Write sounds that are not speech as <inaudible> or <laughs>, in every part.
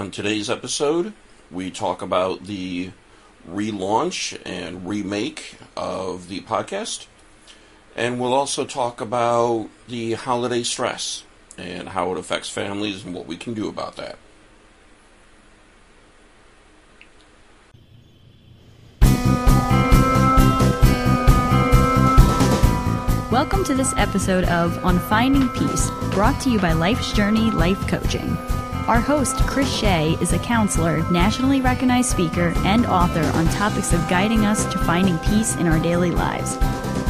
On today's episode, we talk about the relaunch and remake of the podcast. And we'll also talk about the holiday stress and how it affects families and what we can do about that. Welcome to this episode of On Finding Peace, brought to you by Life's Journey Life Coaching. Our host, Chris Shea, is a counselor, nationally recognized speaker, and author on topics of guiding us to finding peace in our daily lives.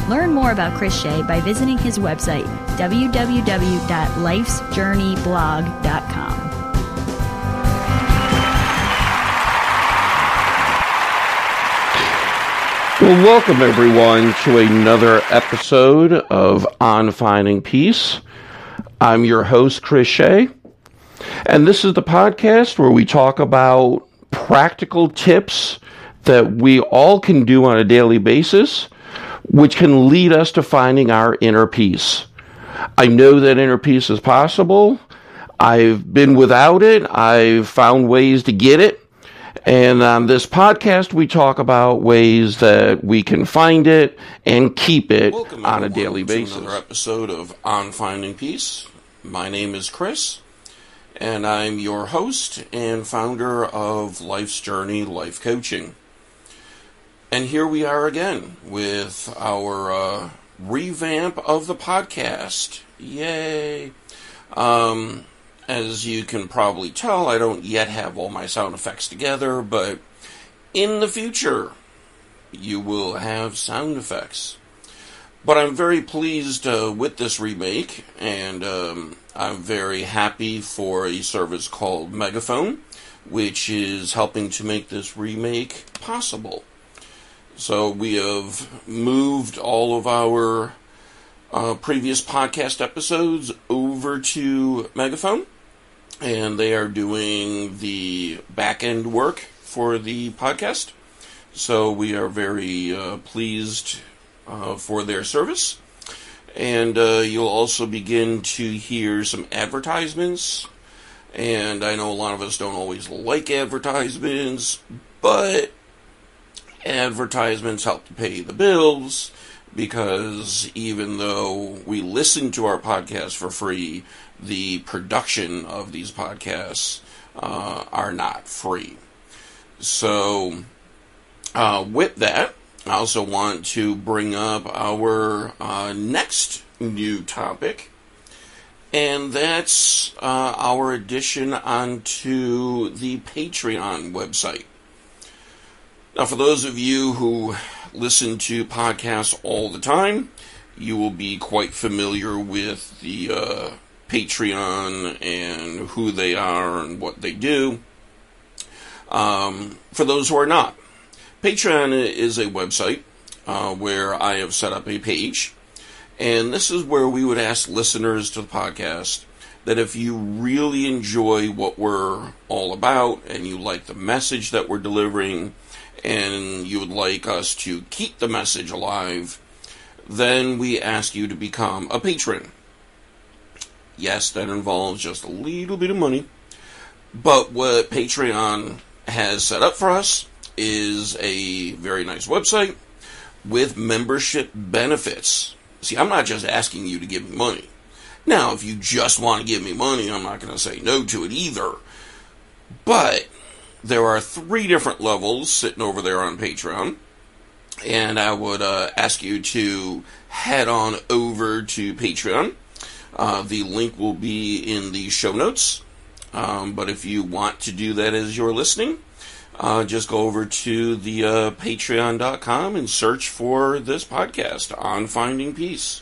Learn more about Chris Shea by visiting his website, www.lifesjourneyblog.com. Well, welcome everyone to another episode of On Finding Peace. I'm your host, Chris Shea, and this is the podcast where we talk about practical tips that we all can do on a daily basis, which can lead us to finding our inner peace. I know that inner peace is possible. I've been without it. I've found ways to get it. And on this podcast, we talk about ways that we can find it and keep it Welcome on a daily basis. another episode of On Finding Peace. My name is Chris, and I'm your host and founder of Life's Journey Life Coaching. And here we are again with our uh, revamp of the podcast. Yay! Um, as you can probably tell, I don't yet have all my sound effects together, but in the future, you will have sound effects. But I'm very pleased uh, with this remake, and um, I'm very happy for a service called Megaphone, which is helping to make this remake possible. So we have moved all of our uh, previous podcast episodes over to Megaphone, and they are doing the back end work for the podcast. So we are very uh, pleased uh, for their service. And uh, you'll also begin to hear some advertisements. And I know a lot of us don't always like advertisements, but advertisements help to pay the bills because even though we listen to our podcast for free, the production of these podcasts uh, are not free. So, uh, with that, I also want to bring up our uh, next new topic, and that's uh, our addition onto the Patreon website. Now, for those of you who listen to podcasts all the time, you will be quite familiar with the uh, Patreon and who they are and what they do. Um, for those who are not, Patreon is a website uh, where I have set up a page, and this is where we would ask listeners to the podcast that if you really enjoy what we're all about and you like the message that we're delivering and you would like us to keep the message alive, then we ask you to become a patron. Yes, that involves just a little bit of money. But what Patreon has set up for us is a very nice website with membership benefits. See, I'm not just asking you to give me money. Now, if you just want to give me money, I'm not going to say no to it either. But there are three different levels sitting over there on Patreon. And I would uh, ask you to head on over to Patreon uh, the link will be in the show notes. Um, but if you want to do that as you're listening, uh, just go over to the uh, patreon.com and search for this podcast on finding peace.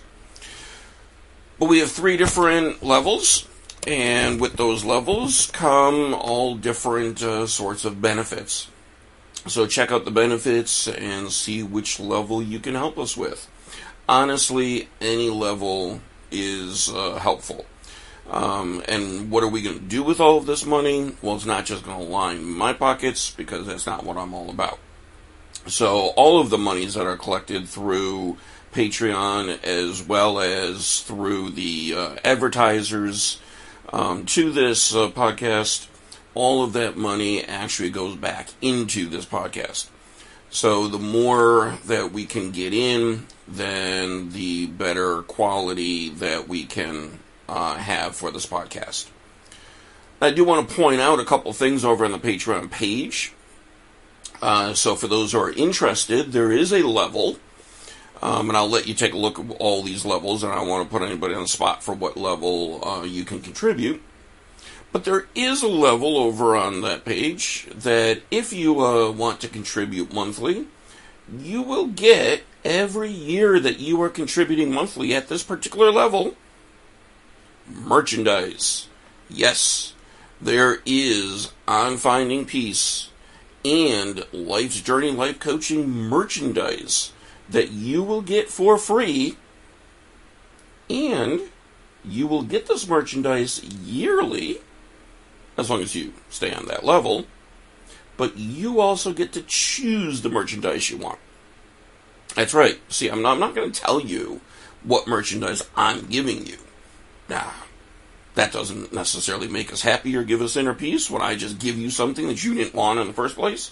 But we have three different levels, and with those levels come all different uh, sorts of benefits. So check out the benefits and see which level you can help us with. Honestly, any level is uh, helpful. Um, and what are we going to do with all of this money? Well, it's not just going to line my pockets because that's not what I'm all about. So, all of the monies that are collected through Patreon as well as through the uh, advertisers um, to this uh, podcast all of that money actually goes back into this podcast. So the more that we can get in, then the better quality that we can uh, have for this podcast. I do want to point out a couple things over on the Patreon page. Uh, so for those who are interested, there is a level, um, and I'll let you take a look at all these levels, and I don't want to put anybody on the spot for what level uh, you can contribute. But there is a level over on that page that if you uh, want to contribute monthly, you will get every year that you are contributing monthly at this particular level merchandise. Yes, there is on Finding Peace and Life's Journey Life Coaching merchandise that you will get for free. And you will get this merchandise yearly as long as you stay on that level. But you also get to choose the merchandise you want. That's right. See, I'm not, I'm not going to tell you what merchandise I'm giving you. Nah, that doesn't necessarily make us happy or give us inner peace when I just give you something that you didn't want in the first place.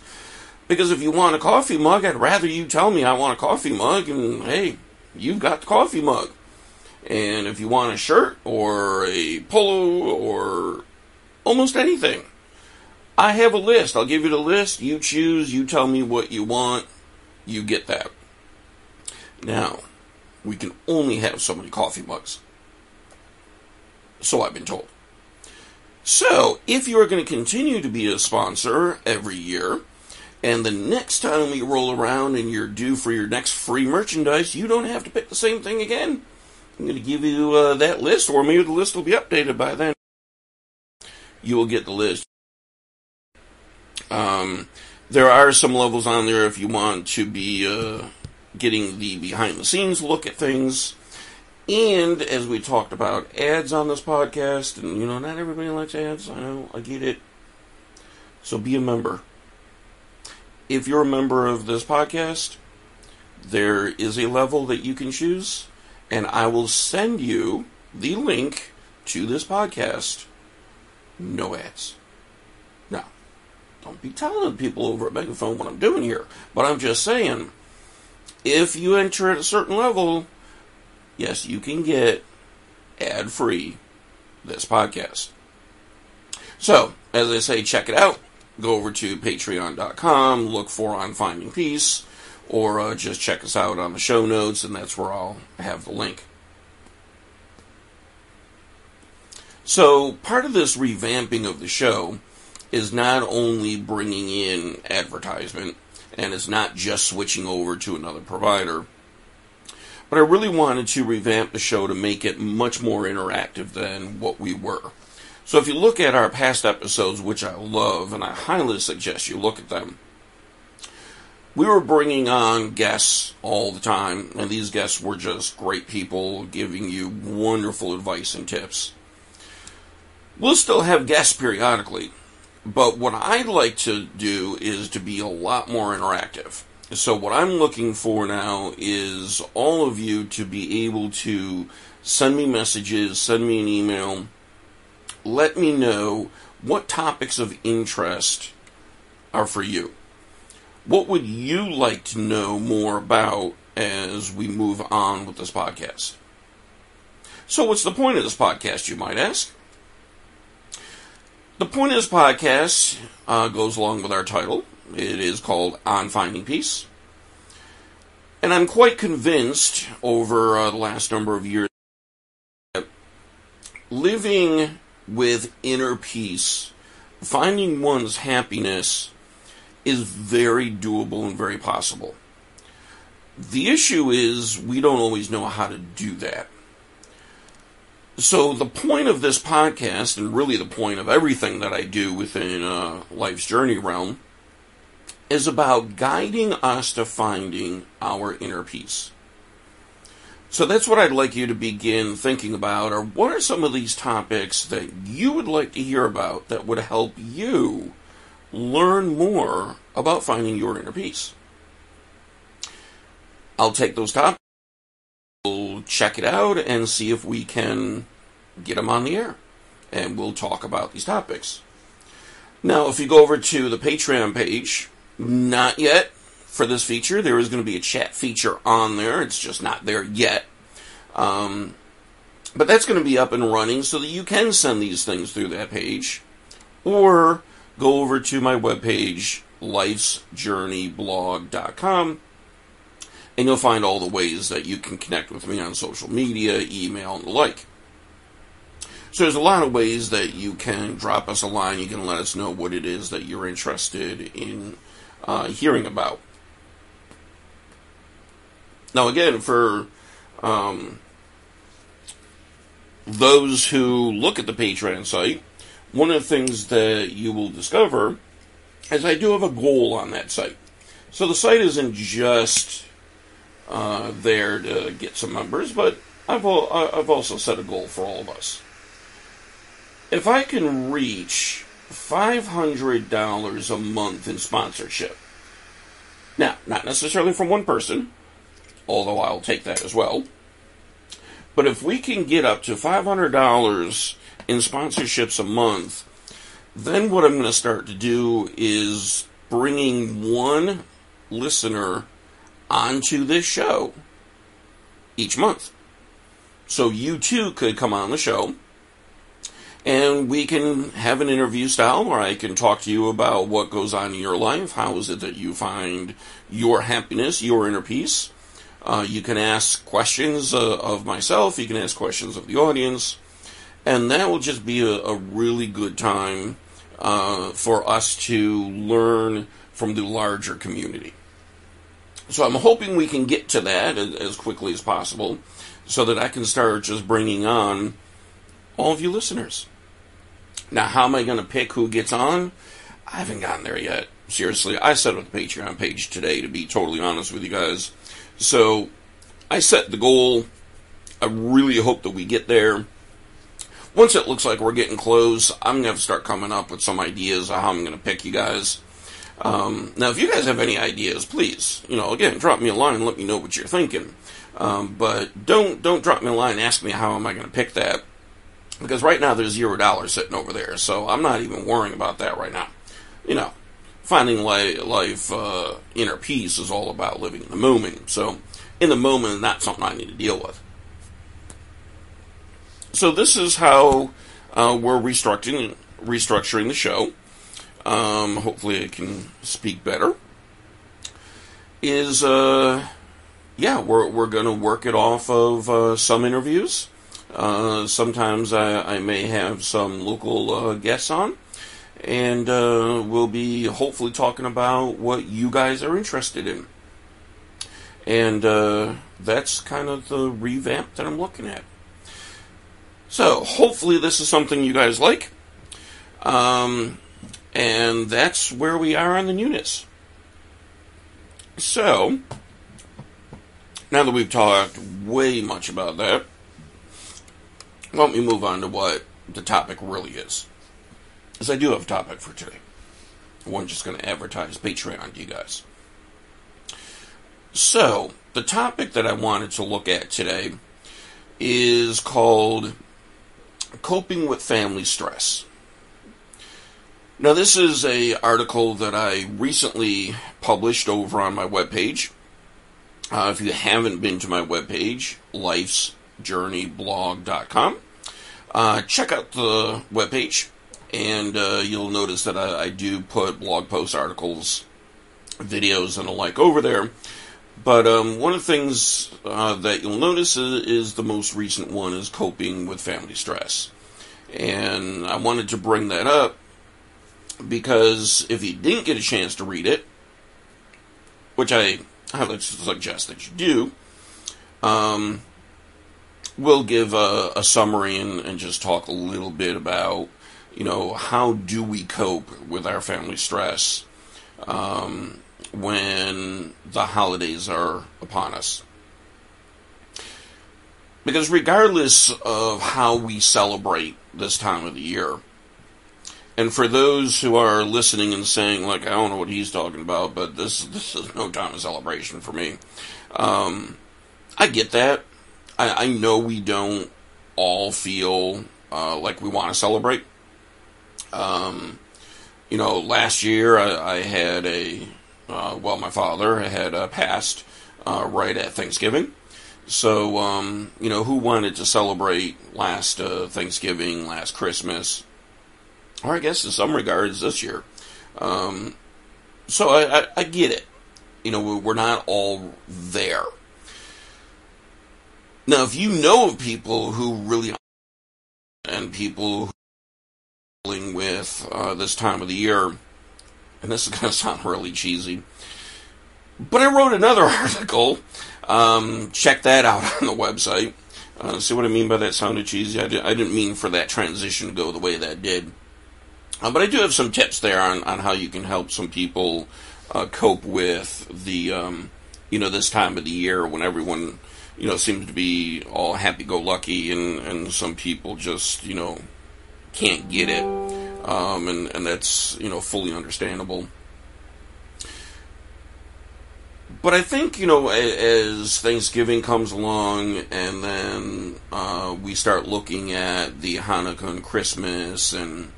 Because if you want a coffee mug, I'd rather you tell me I want a coffee mug, and hey, you've got the coffee mug. And if you want a shirt or a polo or almost anything. I have a list. I'll give you the list. You choose. You tell me what you want. You get that. Now, we can only have so many coffee mugs. So I've been told. So, if you are going to continue to be a sponsor every year, and the next time we roll around and you're due for your next free merchandise, you don't have to pick the same thing again. I'm going to give you uh, that list, or maybe the list will be updated by then you will get the list. Um, there are some levels on there if you want to be uh, getting the behind the scenes look at things. And as we talked about ads on this podcast, and you know, not everybody likes ads. I know, I get it. So be a member. If you're a member of this podcast, there is a level that you can choose, and I will send you the link to this podcast no ads. Now, don't be telling people over a megaphone what I'm doing here, but I'm just saying, if you enter at a certain level, yes, you can get ad free this podcast. So, as I say, check it out. Go over to patreon.com, look for On Finding Peace, or uh, just check us out on the show notes, and that's where I'll have the link. So, part of this revamping of the show is not only bringing in advertisement, and it's not just switching over to another provider, but I really wanted to revamp the show to make it much more interactive than what we were. So, if you look at our past episodes, which I love, and I highly suggest you look at them, we were bringing on guests all the time, and these guests were just great people giving you wonderful advice and tips. We'll still have guests periodically, but what I'd like to do is to be a lot more interactive. So, what I'm looking for now is all of you to be able to send me messages, send me an email, let me know what topics of interest are for you. What would you like to know more about as we move on with this podcast? So, what's the point of this podcast, you might ask? The point of this podcast uh, goes along with our title. It is called On Finding Peace. And I'm quite convinced over uh, the last number of years that living with inner peace, finding one's happiness, is very doable and very possible. The issue is we don't always know how to do that. So, the point of this podcast, and really the point of everything that I do within uh, Life's Journey realm, is about guiding us to finding our inner peace. So, that's what I'd like you to begin thinking about, or what are some of these topics that you would like to hear about that would help you learn more about finding your inner peace? I'll take those topics we'll check it out and see if we can get them on the air. And we'll talk about these topics. Now, if you go over to the Patreon page, not yet for this feature. There is going to be a chat feature on there. It's just not there yet. Um, but that's going to be up and running so that you can send these things through that page. Or go over to my webpage, lifesjourneyblog.com, and you'll find all the ways that you can connect with me on social media, email, and the like. So there's a lot of ways that you can drop us a line. You can let us know what it is that you're interested in uh, hearing about. Now, again, for um, those who look at the Patreon site, one of the things that you will discover is I do have a goal on that site. So the site isn't just uh, there to get some members, but I've, I've also set a goal for all of us. If I can reach $500 a month in sponsorship, now, not necessarily from one person, although I'll take that as well. But if we can get up to $500 in sponsorships a month, then what I'm going to start to do is bringing one listener onto this show each month. So you too could come on the show and we can have an interview style where I can talk to you about what goes on in your life. How is it that you find your happiness, your inner peace? Uh, you can ask questions uh, of myself, you can ask questions of the audience, and that will just be a, a really good time uh, for us to learn from the larger community. So I'm hoping we can get to that as quickly as possible so that I can start just bringing on all of you listeners. Now, how am I going to pick who gets on? I haven't gotten there yet. Seriously, I set up the Patreon page today, to be totally honest with you guys. So, I set the goal. I really hope that we get there. Once it looks like we're getting close, I'm going to start coming up with some ideas of how I'm going to pick you guys. Um, now, if you guys have any ideas, please, you know, again, drop me a line and let me know what you're thinking. Um, but don't don't drop me a line and ask me how am I going to pick that because right now there's zero dollars sitting over there, so I'm not even worrying about that right now. You know, finding life, uh, inner peace is all about living in the moment. So, in the moment, that's something I need to deal with. So this is how uh, we're restructuring restructuring the show. Um, hopefully, I can speak better. Is uh, yeah, we're we're going to work it off of uh, some interviews uh, sometimes I, I, may have some local uh, guests on, and uh, we'll be hopefully talking about what you guys are interested in. And uh, that's kind of the revamp that I'm looking at. So, hopefully, this is something you guys like. Um, and that's where we are on the newness. So, now that we've talked way much about that, let me move on to what the topic really is. Because I do have a topic for today. One just going to advertise Patreon to you guys. So, the topic that I wanted to look at today is called Coping with Family Stress. Now, this is a article that I recently published over on my webpage. Uh, if you haven't been to my webpage, Life's journeyblog.com. Uh, check out the webpage, and uh, you'll notice that I, I, do put blog posts, articles, videos, and the like over there. But um, one of the things uh, that you'll notice is, is, the most recent one is coping with family stress. And I wanted to bring that up because if you didn't get a chance to read it, which I highly suggest that you do, um, we'll give a, a summary and, and, just talk a little bit about, you know, how do we cope with our family stress um, when the holidays are upon us. Because regardless of how we celebrate this time of the year, and for those who are listening and saying, like, I don't know what he's talking about, but this this is no time of celebration for me. Um, I get that. I, I know we don't all feel uh, like we want to celebrate. Um, you know, last year I, I had a, uh, well, my father had uh, passed uh, right at Thanksgiving. So, um, you know, who wanted to celebrate last uh, Thanksgiving, last Christmas, or I guess in some regards this year? Um, so I, I, I get it. You know, we're not all there. Now, if you know of people who really and people dealing with uh, this time of the year, and this is going <laughs> to sound really cheesy, but I wrote another <laughs> article. Um, check that out on the website. Uh, see what I mean by that sounded cheesy? I, did, didn't mean for that transition to go the way that did. Uh, but I do have some tips there on, on how you can help some people uh, cope with the, um, you know, this time of the year when everyone, you know, seems to be all happy-go-lucky and, and some people just, you know, can't get it. Um, and, and that's, you know, fully understandable. But I think, you know, as Thanksgiving comes along and then uh, we start looking at the Hanukkah and Christmas and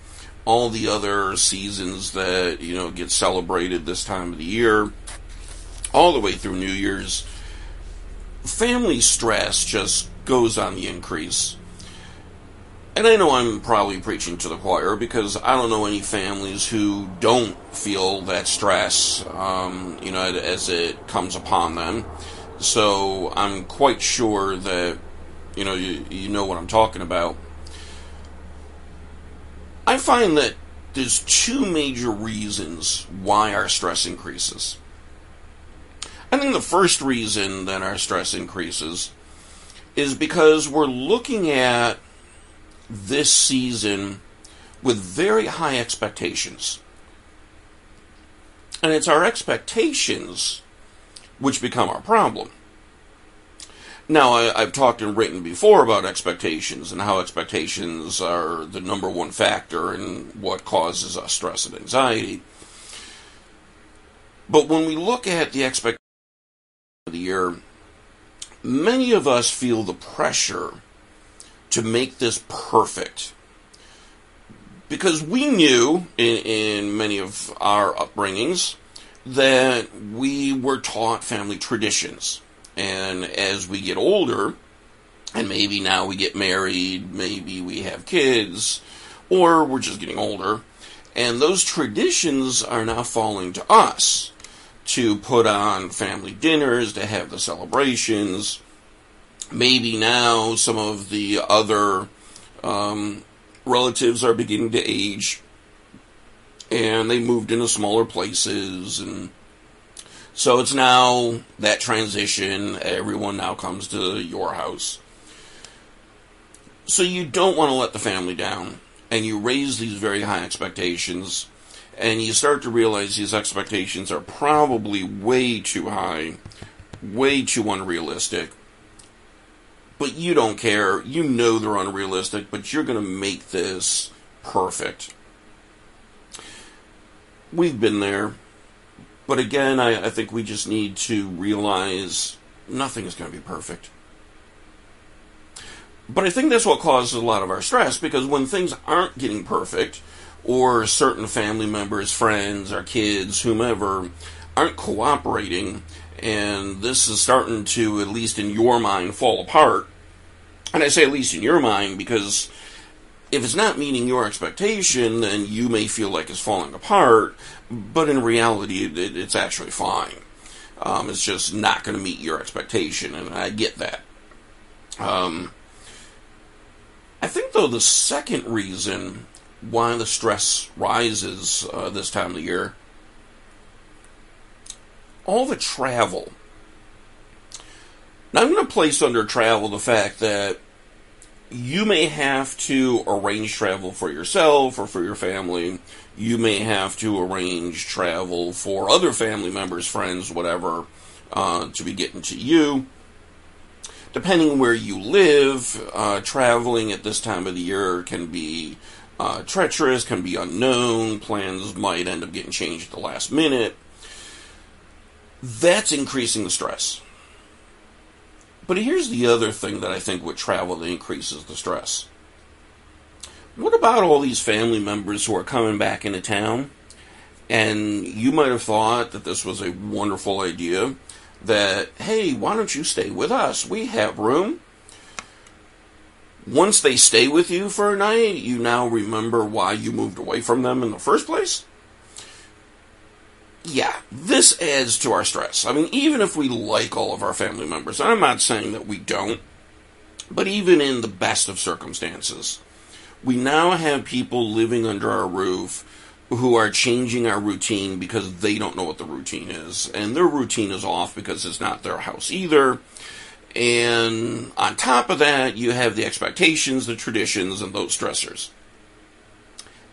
all the other seasons that, you know, get celebrated this time of the year, all the way through New Year's, family stress just goes on the increase. And I know I'm probably preaching to the choir because I don't know any families who don't feel that stress, um, you know, as it comes upon them. So I'm quite sure that, you know, you, you know what I'm talking about. I find that there's two major reasons why our stress increases. I think the first reason that our stress increases is because we're looking at this season with very high expectations. And it's our expectations which become our problem. Now, I, have talked and written before about expectations and how expectations are the number one factor in what causes us stress and anxiety. But when we look at the expectations of the year, many of us feel the pressure to make this perfect. Because we knew in, in many of our upbringings that we were taught family traditions. And as we get older, and maybe now we get married, maybe we have kids, or we're just getting older, and those traditions are now falling to us to put on family dinners, to have the celebrations, maybe now some of the other um, relatives are beginning to age and they moved into smaller places and so it's now that transition. Everyone now comes to your house. So you don't want to let the family down and you raise these very high expectations and you start to realize these expectations are probably way too high way too unrealistic but you don't care. You know they're unrealistic, but you're going to make this perfect. We've been there. But again, I, I think we just need to realize nothing is going to be perfect. But I think that's what causes a lot of our stress because when things aren't getting perfect, or certain family members, friends, our kids, whomever, aren't cooperating, and this is starting to, at least in your mind, fall apart. And I say at least in your mind because if it's not meeting your expectation, then you may feel like it's falling apart, but in reality, it, it, it's actually fine. Um, it's just not going to meet your expectation, and I get that. Um, I think, though, the second reason why the stress rises uh, this time of the year all the travel. Now, I'm going to place under travel the fact that you may have to arrange travel for yourself or for your family. You may have to arrange travel for other family members, friends, whatever, uh, to be getting to you. Depending where you live, uh, traveling at this time of the year can be uh, treacherous, can be unknown. Plans might end up getting changed at the last minute. That's increasing the stress. But here's the other thing that I think with travel that increases the stress. What about all these family members who are coming back into town And you might have thought that this was a wonderful idea that, hey, why don't you stay with us? We have room. Once they stay with you for a night, you now remember why you moved away from them in the first place. Yeah, this adds to our stress. I mean, even if we like all of our family members, I'm not saying that we don't, but even in the best of circumstances, we now have people living under our roof who are changing our routine because they don't know what the routine is. And their routine is off because it's not their house either. And on top of that, you have the expectations, the traditions, and those stressors.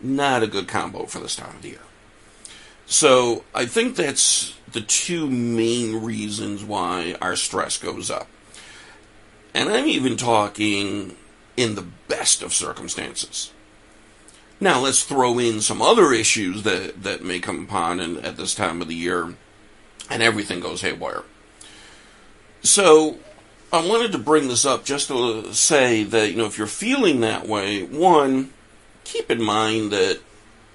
Not a good combo for this time of the year. So I think that's the two main reasons why our stress goes up. And I'm even talking in the best of circumstances. Now let's throw in some other issues that, that may come upon in, at this time of the year, and everything goes haywire. So I wanted to bring this up just to say that, you know, if you're feeling that way, one, keep in mind that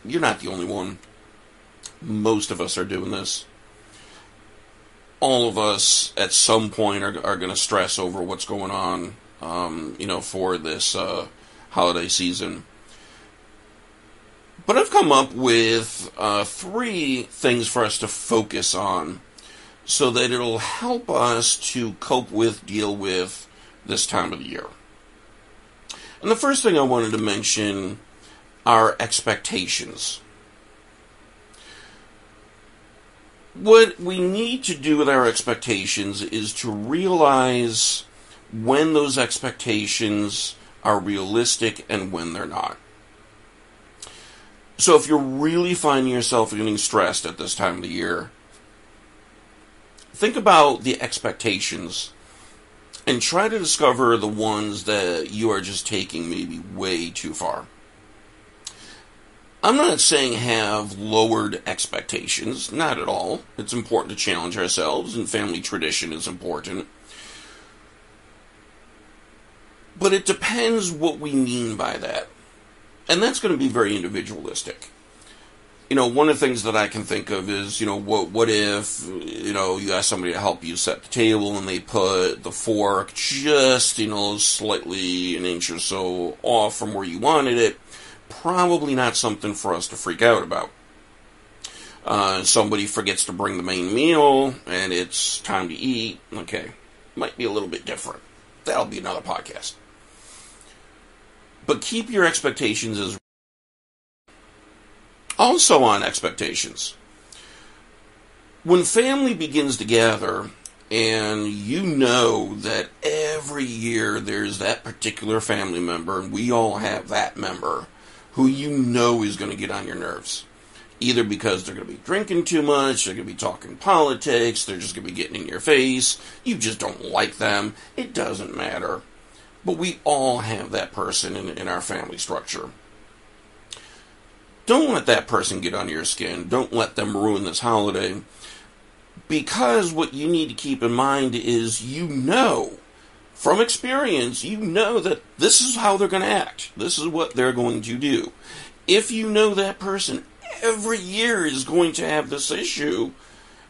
you're not the only one. Most of us are doing this. All of us at some point are, are going to stress over what's going on, um, you know, for this uh, holiday season. But I've come up with uh, three things for us to focus on so that it'll help us to cope with, deal with this time of the year. And the first thing I wanted to mention are expectations. What we need to do with our expectations is to realize when those expectations are realistic and when they're not. So if you're really finding yourself getting stressed at this time of the year, think about the expectations and try to discover the ones that you are just taking maybe way too far. I'm not saying have lowered expectations, not at all. It's important to challenge ourselves, and family tradition is important. But it depends what we mean by that. And that's going to be very individualistic. You know, one of the things that I can think of is, you know, what what if, you know, you ask somebody to help you set the table and they put the fork just, you know, slightly an inch or so off from where you wanted it probably not something for us to freak out about. Uh, somebody forgets to bring the main meal and it's time to eat. Okay, might be a little bit different. That'll be another podcast. But keep your expectations as also on expectations. When family begins to gather, and you know that every year there's that particular family member, and we all have that member who you know is going to get on your nerves. Either because they're going to be drinking too much, they're going to be talking politics, they're just going to be getting in your face, you just don't like them. It doesn't matter. But we all have that person in, in our family structure. Don't let that person get under your skin. Don't let them ruin this holiday. Because what you need to keep in mind is you know from experience, you know that this is how they're going to act. This is what they're going to do. If you know that person every year is going to have this issue,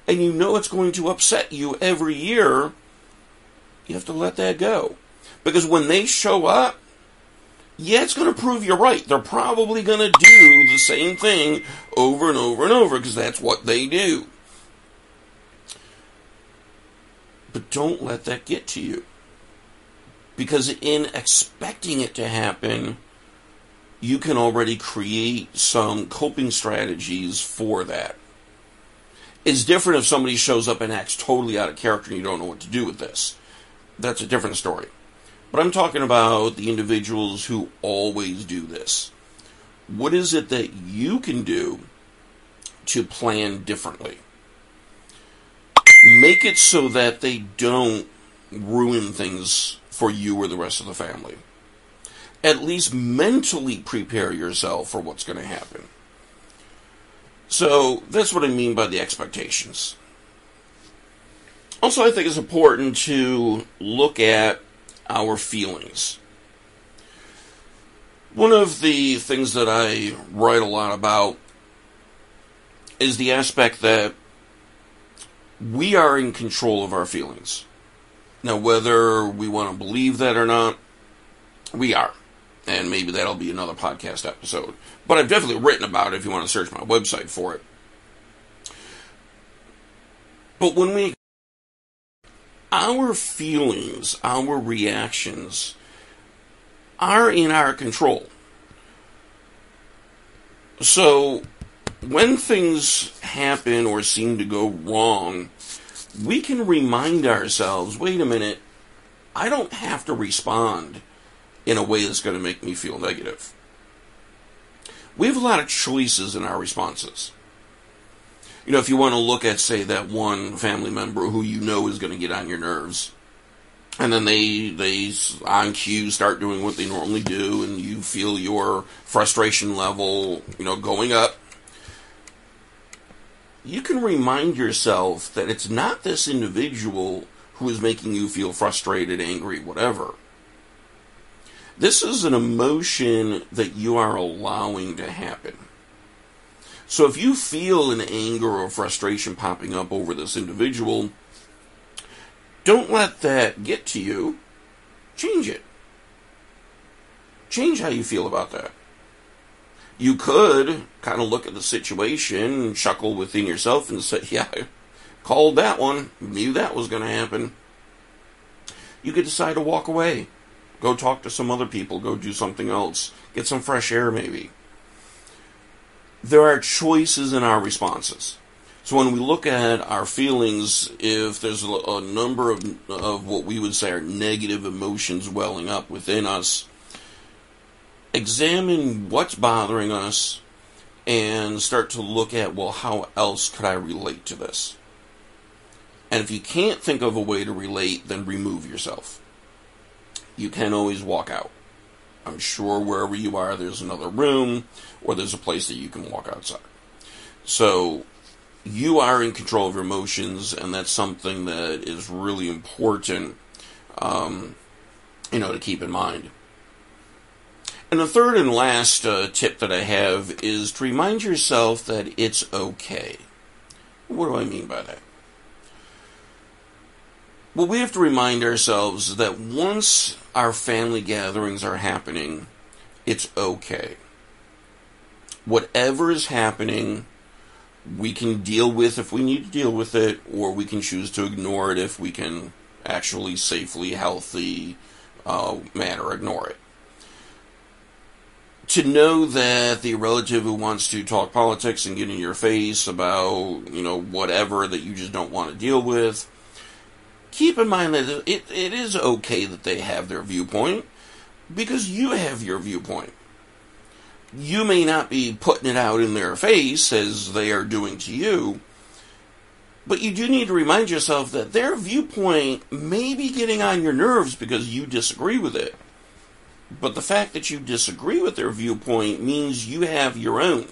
and you know it's going to upset you every year, you have to let that go. Because when they show up, yeah, it's going to prove you're right. They're probably going to do the same thing over and over and over because that's what they do. But don't let that get to you. Because in expecting it to happen, you can already create some coping strategies for that. It's different if somebody shows up and acts totally out of character and you don't know what to do with this. That's a different story. But I'm talking about the individuals who always do this. What is it that you can do to plan differently? Make it so that they don't ruin things for you or the rest of the family. At least mentally prepare yourself for what's going to happen. So that's what I mean by the expectations. Also, I think it's important to look at our feelings. One of the things that I write a lot about is the aspect that we are in control of our feelings. Now, whether we want to believe that or not, we are. And maybe that'll be another podcast episode. But I've definitely written about it if you want to search my website for it. But when we. Our feelings, our reactions, are in our control. So, when things happen or seem to go wrong, we can remind ourselves wait a minute, I don't have to respond in a way that's going to make me feel negative. We have a lot of choices in our responses. You know, if you want to look at, say, that one family member who you know is going to get on your nerves, and then they they on cue start doing what they normally do, and you feel your frustration level, you know, going up you can remind yourself that it's not this individual who is making you feel frustrated, angry, whatever. This is an emotion that you are allowing to happen. So if you feel an anger or frustration popping up over this individual, don't let that get to you. Change it. Change how you feel about that you could kind of look at the situation chuckle within yourself and say, <laughs> yeah, I called that one, knew that was going to happen. You could decide to walk away, go talk to some other people, go do something else, get some fresh air maybe. There are choices in our responses. So when we look at our feelings, if there's a, number of, of what we would say are negative emotions welling up within us, examine what's bothering us and start to look at, well, how else could I relate to this? And if you can't think of a way to relate, then remove yourself. You can always walk out. I'm sure wherever you are, there's another room or there's a place that you can walk outside. So you are in control of your emotions, and that's something that is really important, um, you know, to keep in mind. And the third and last uh, tip that I have is to remind yourself that it's okay. What do I mean by that? Well, we have to remind ourselves that once our family gatherings are happening, it's okay. Whatever is happening, we can deal with if we need to deal with it, or we can choose to ignore it if we can actually safely, healthy uh, manner ignore it to know that the relative who wants to talk politics and get in your face about, you know, whatever that you just don't want to deal with, keep in mind that it, it is okay that they have their viewpoint because you have your viewpoint. You may not be putting it out in their face as they are doing to you, but you do need to remind yourself that their viewpoint may be getting on your nerves because you disagree with it. But the fact that you disagree with their viewpoint means you have your own.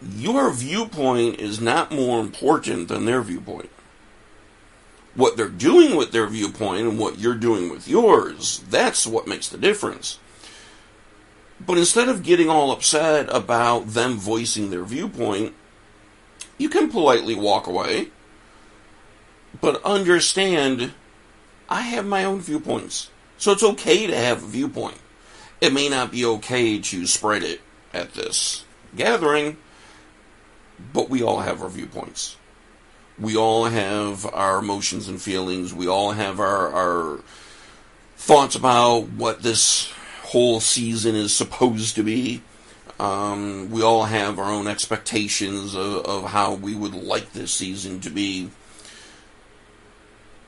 Your viewpoint is not more important than their viewpoint. What they're doing with their viewpoint and what you're doing with yours, that's what makes the difference. But instead of getting all upset about them voicing their viewpoint, you can politely walk away, but understand I have my own viewpoints. So it's okay to have a viewpoint. It may not be okay to spread it at this gathering, but we all have our viewpoints. We all have our emotions and feelings. We all have our, our thoughts about what this whole season is supposed to be. Um, we all have our own expectations of, of how we would like this season to be.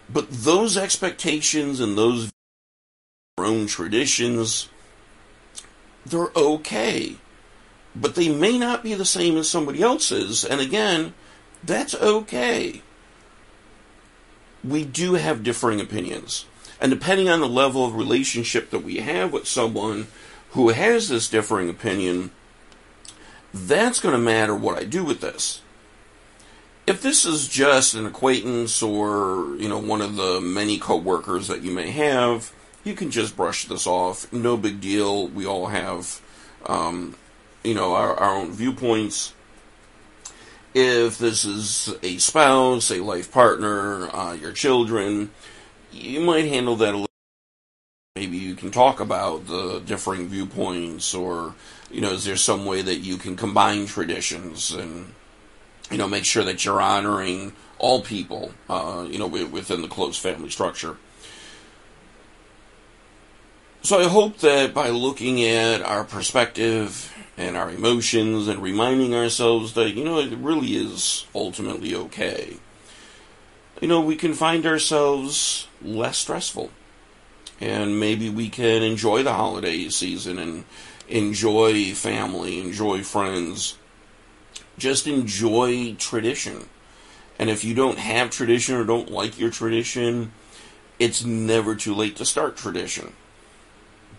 But those expectations and those own traditions, they're okay. But they may not be the same as somebody else's. And again, that's okay. We do have differing opinions. And depending on the level of relationship that we have with someone who has this differing opinion, that's going to matter what I do with this. If this is just an acquaintance or, you know, one of the many coworkers that you may have, you can just brush this off. No big deal. We all have, um, you know, our, our own viewpoints. If this is a spouse, a life partner, uh, your children, you might handle that a little. Maybe you can talk about the differing viewpoints, or you know, is there some way that you can combine traditions and you know make sure that you're honoring all people, uh, you know, within the close family structure. So I hope that by looking at our perspective and our emotions and reminding ourselves that, you know, it really is ultimately okay, you know, we can find ourselves less stressful. And maybe we can enjoy the holiday season and enjoy family, enjoy friends, just enjoy tradition. And if you don't have tradition or don't like your tradition, it's never too late to start tradition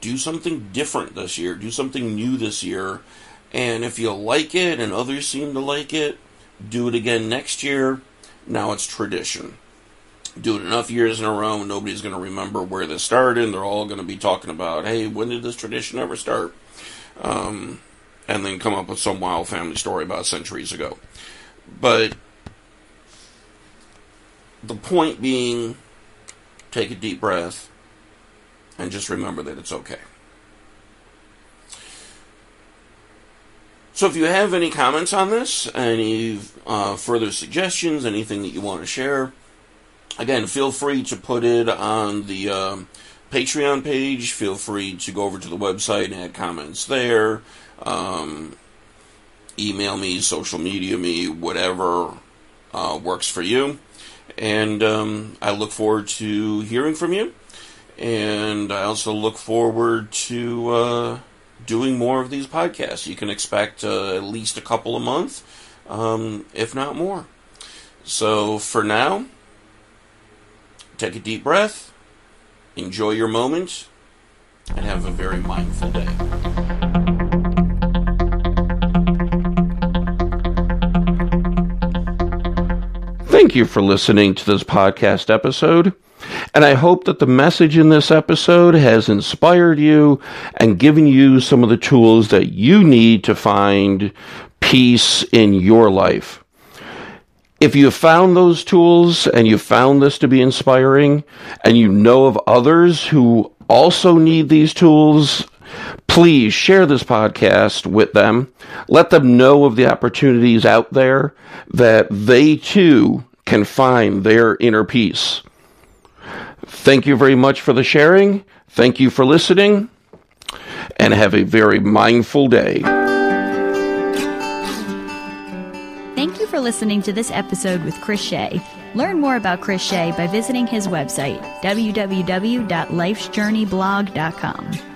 do something different this year, do something new this year. And if you like it and others seem to like it, do it again next year. Now it's tradition. Do it enough years in a row, nobody's going to remember where this started. And they're all going to be talking about, hey, when did this tradition ever start? Um, and then come up with some wild family story about centuries ago. But the point being, take a deep breath and just remember that it's okay. So if you have any comments on this, any uh, further suggestions, anything that you want to share, again, feel free to put it on the um, Patreon page. Feel free to go over to the website and add comments there. Um, email me, social media me, whatever uh, works for you. And um, I look forward to hearing from you. And I also look forward to uh, doing more of these podcasts. You can expect uh, at least a couple a month, um, if not more. So for now, take a deep breath, enjoy your moment, and have a very mindful day. Thank you for listening to this podcast episode. And I hope that the message in this episode has inspired you and given you some of the tools that you need to find peace in your life. If you found those tools and you found this to be inspiring and you know of others who also need these tools, please share this podcast with them. Let them know of the opportunities out there that they too can find their inner peace. Thank you very much for the sharing. Thank you for listening. And have a very mindful day. Thank you for listening to this episode with Chris Shea. Learn more about Chris Shea by visiting his website, www.lifesjourneyblog.com.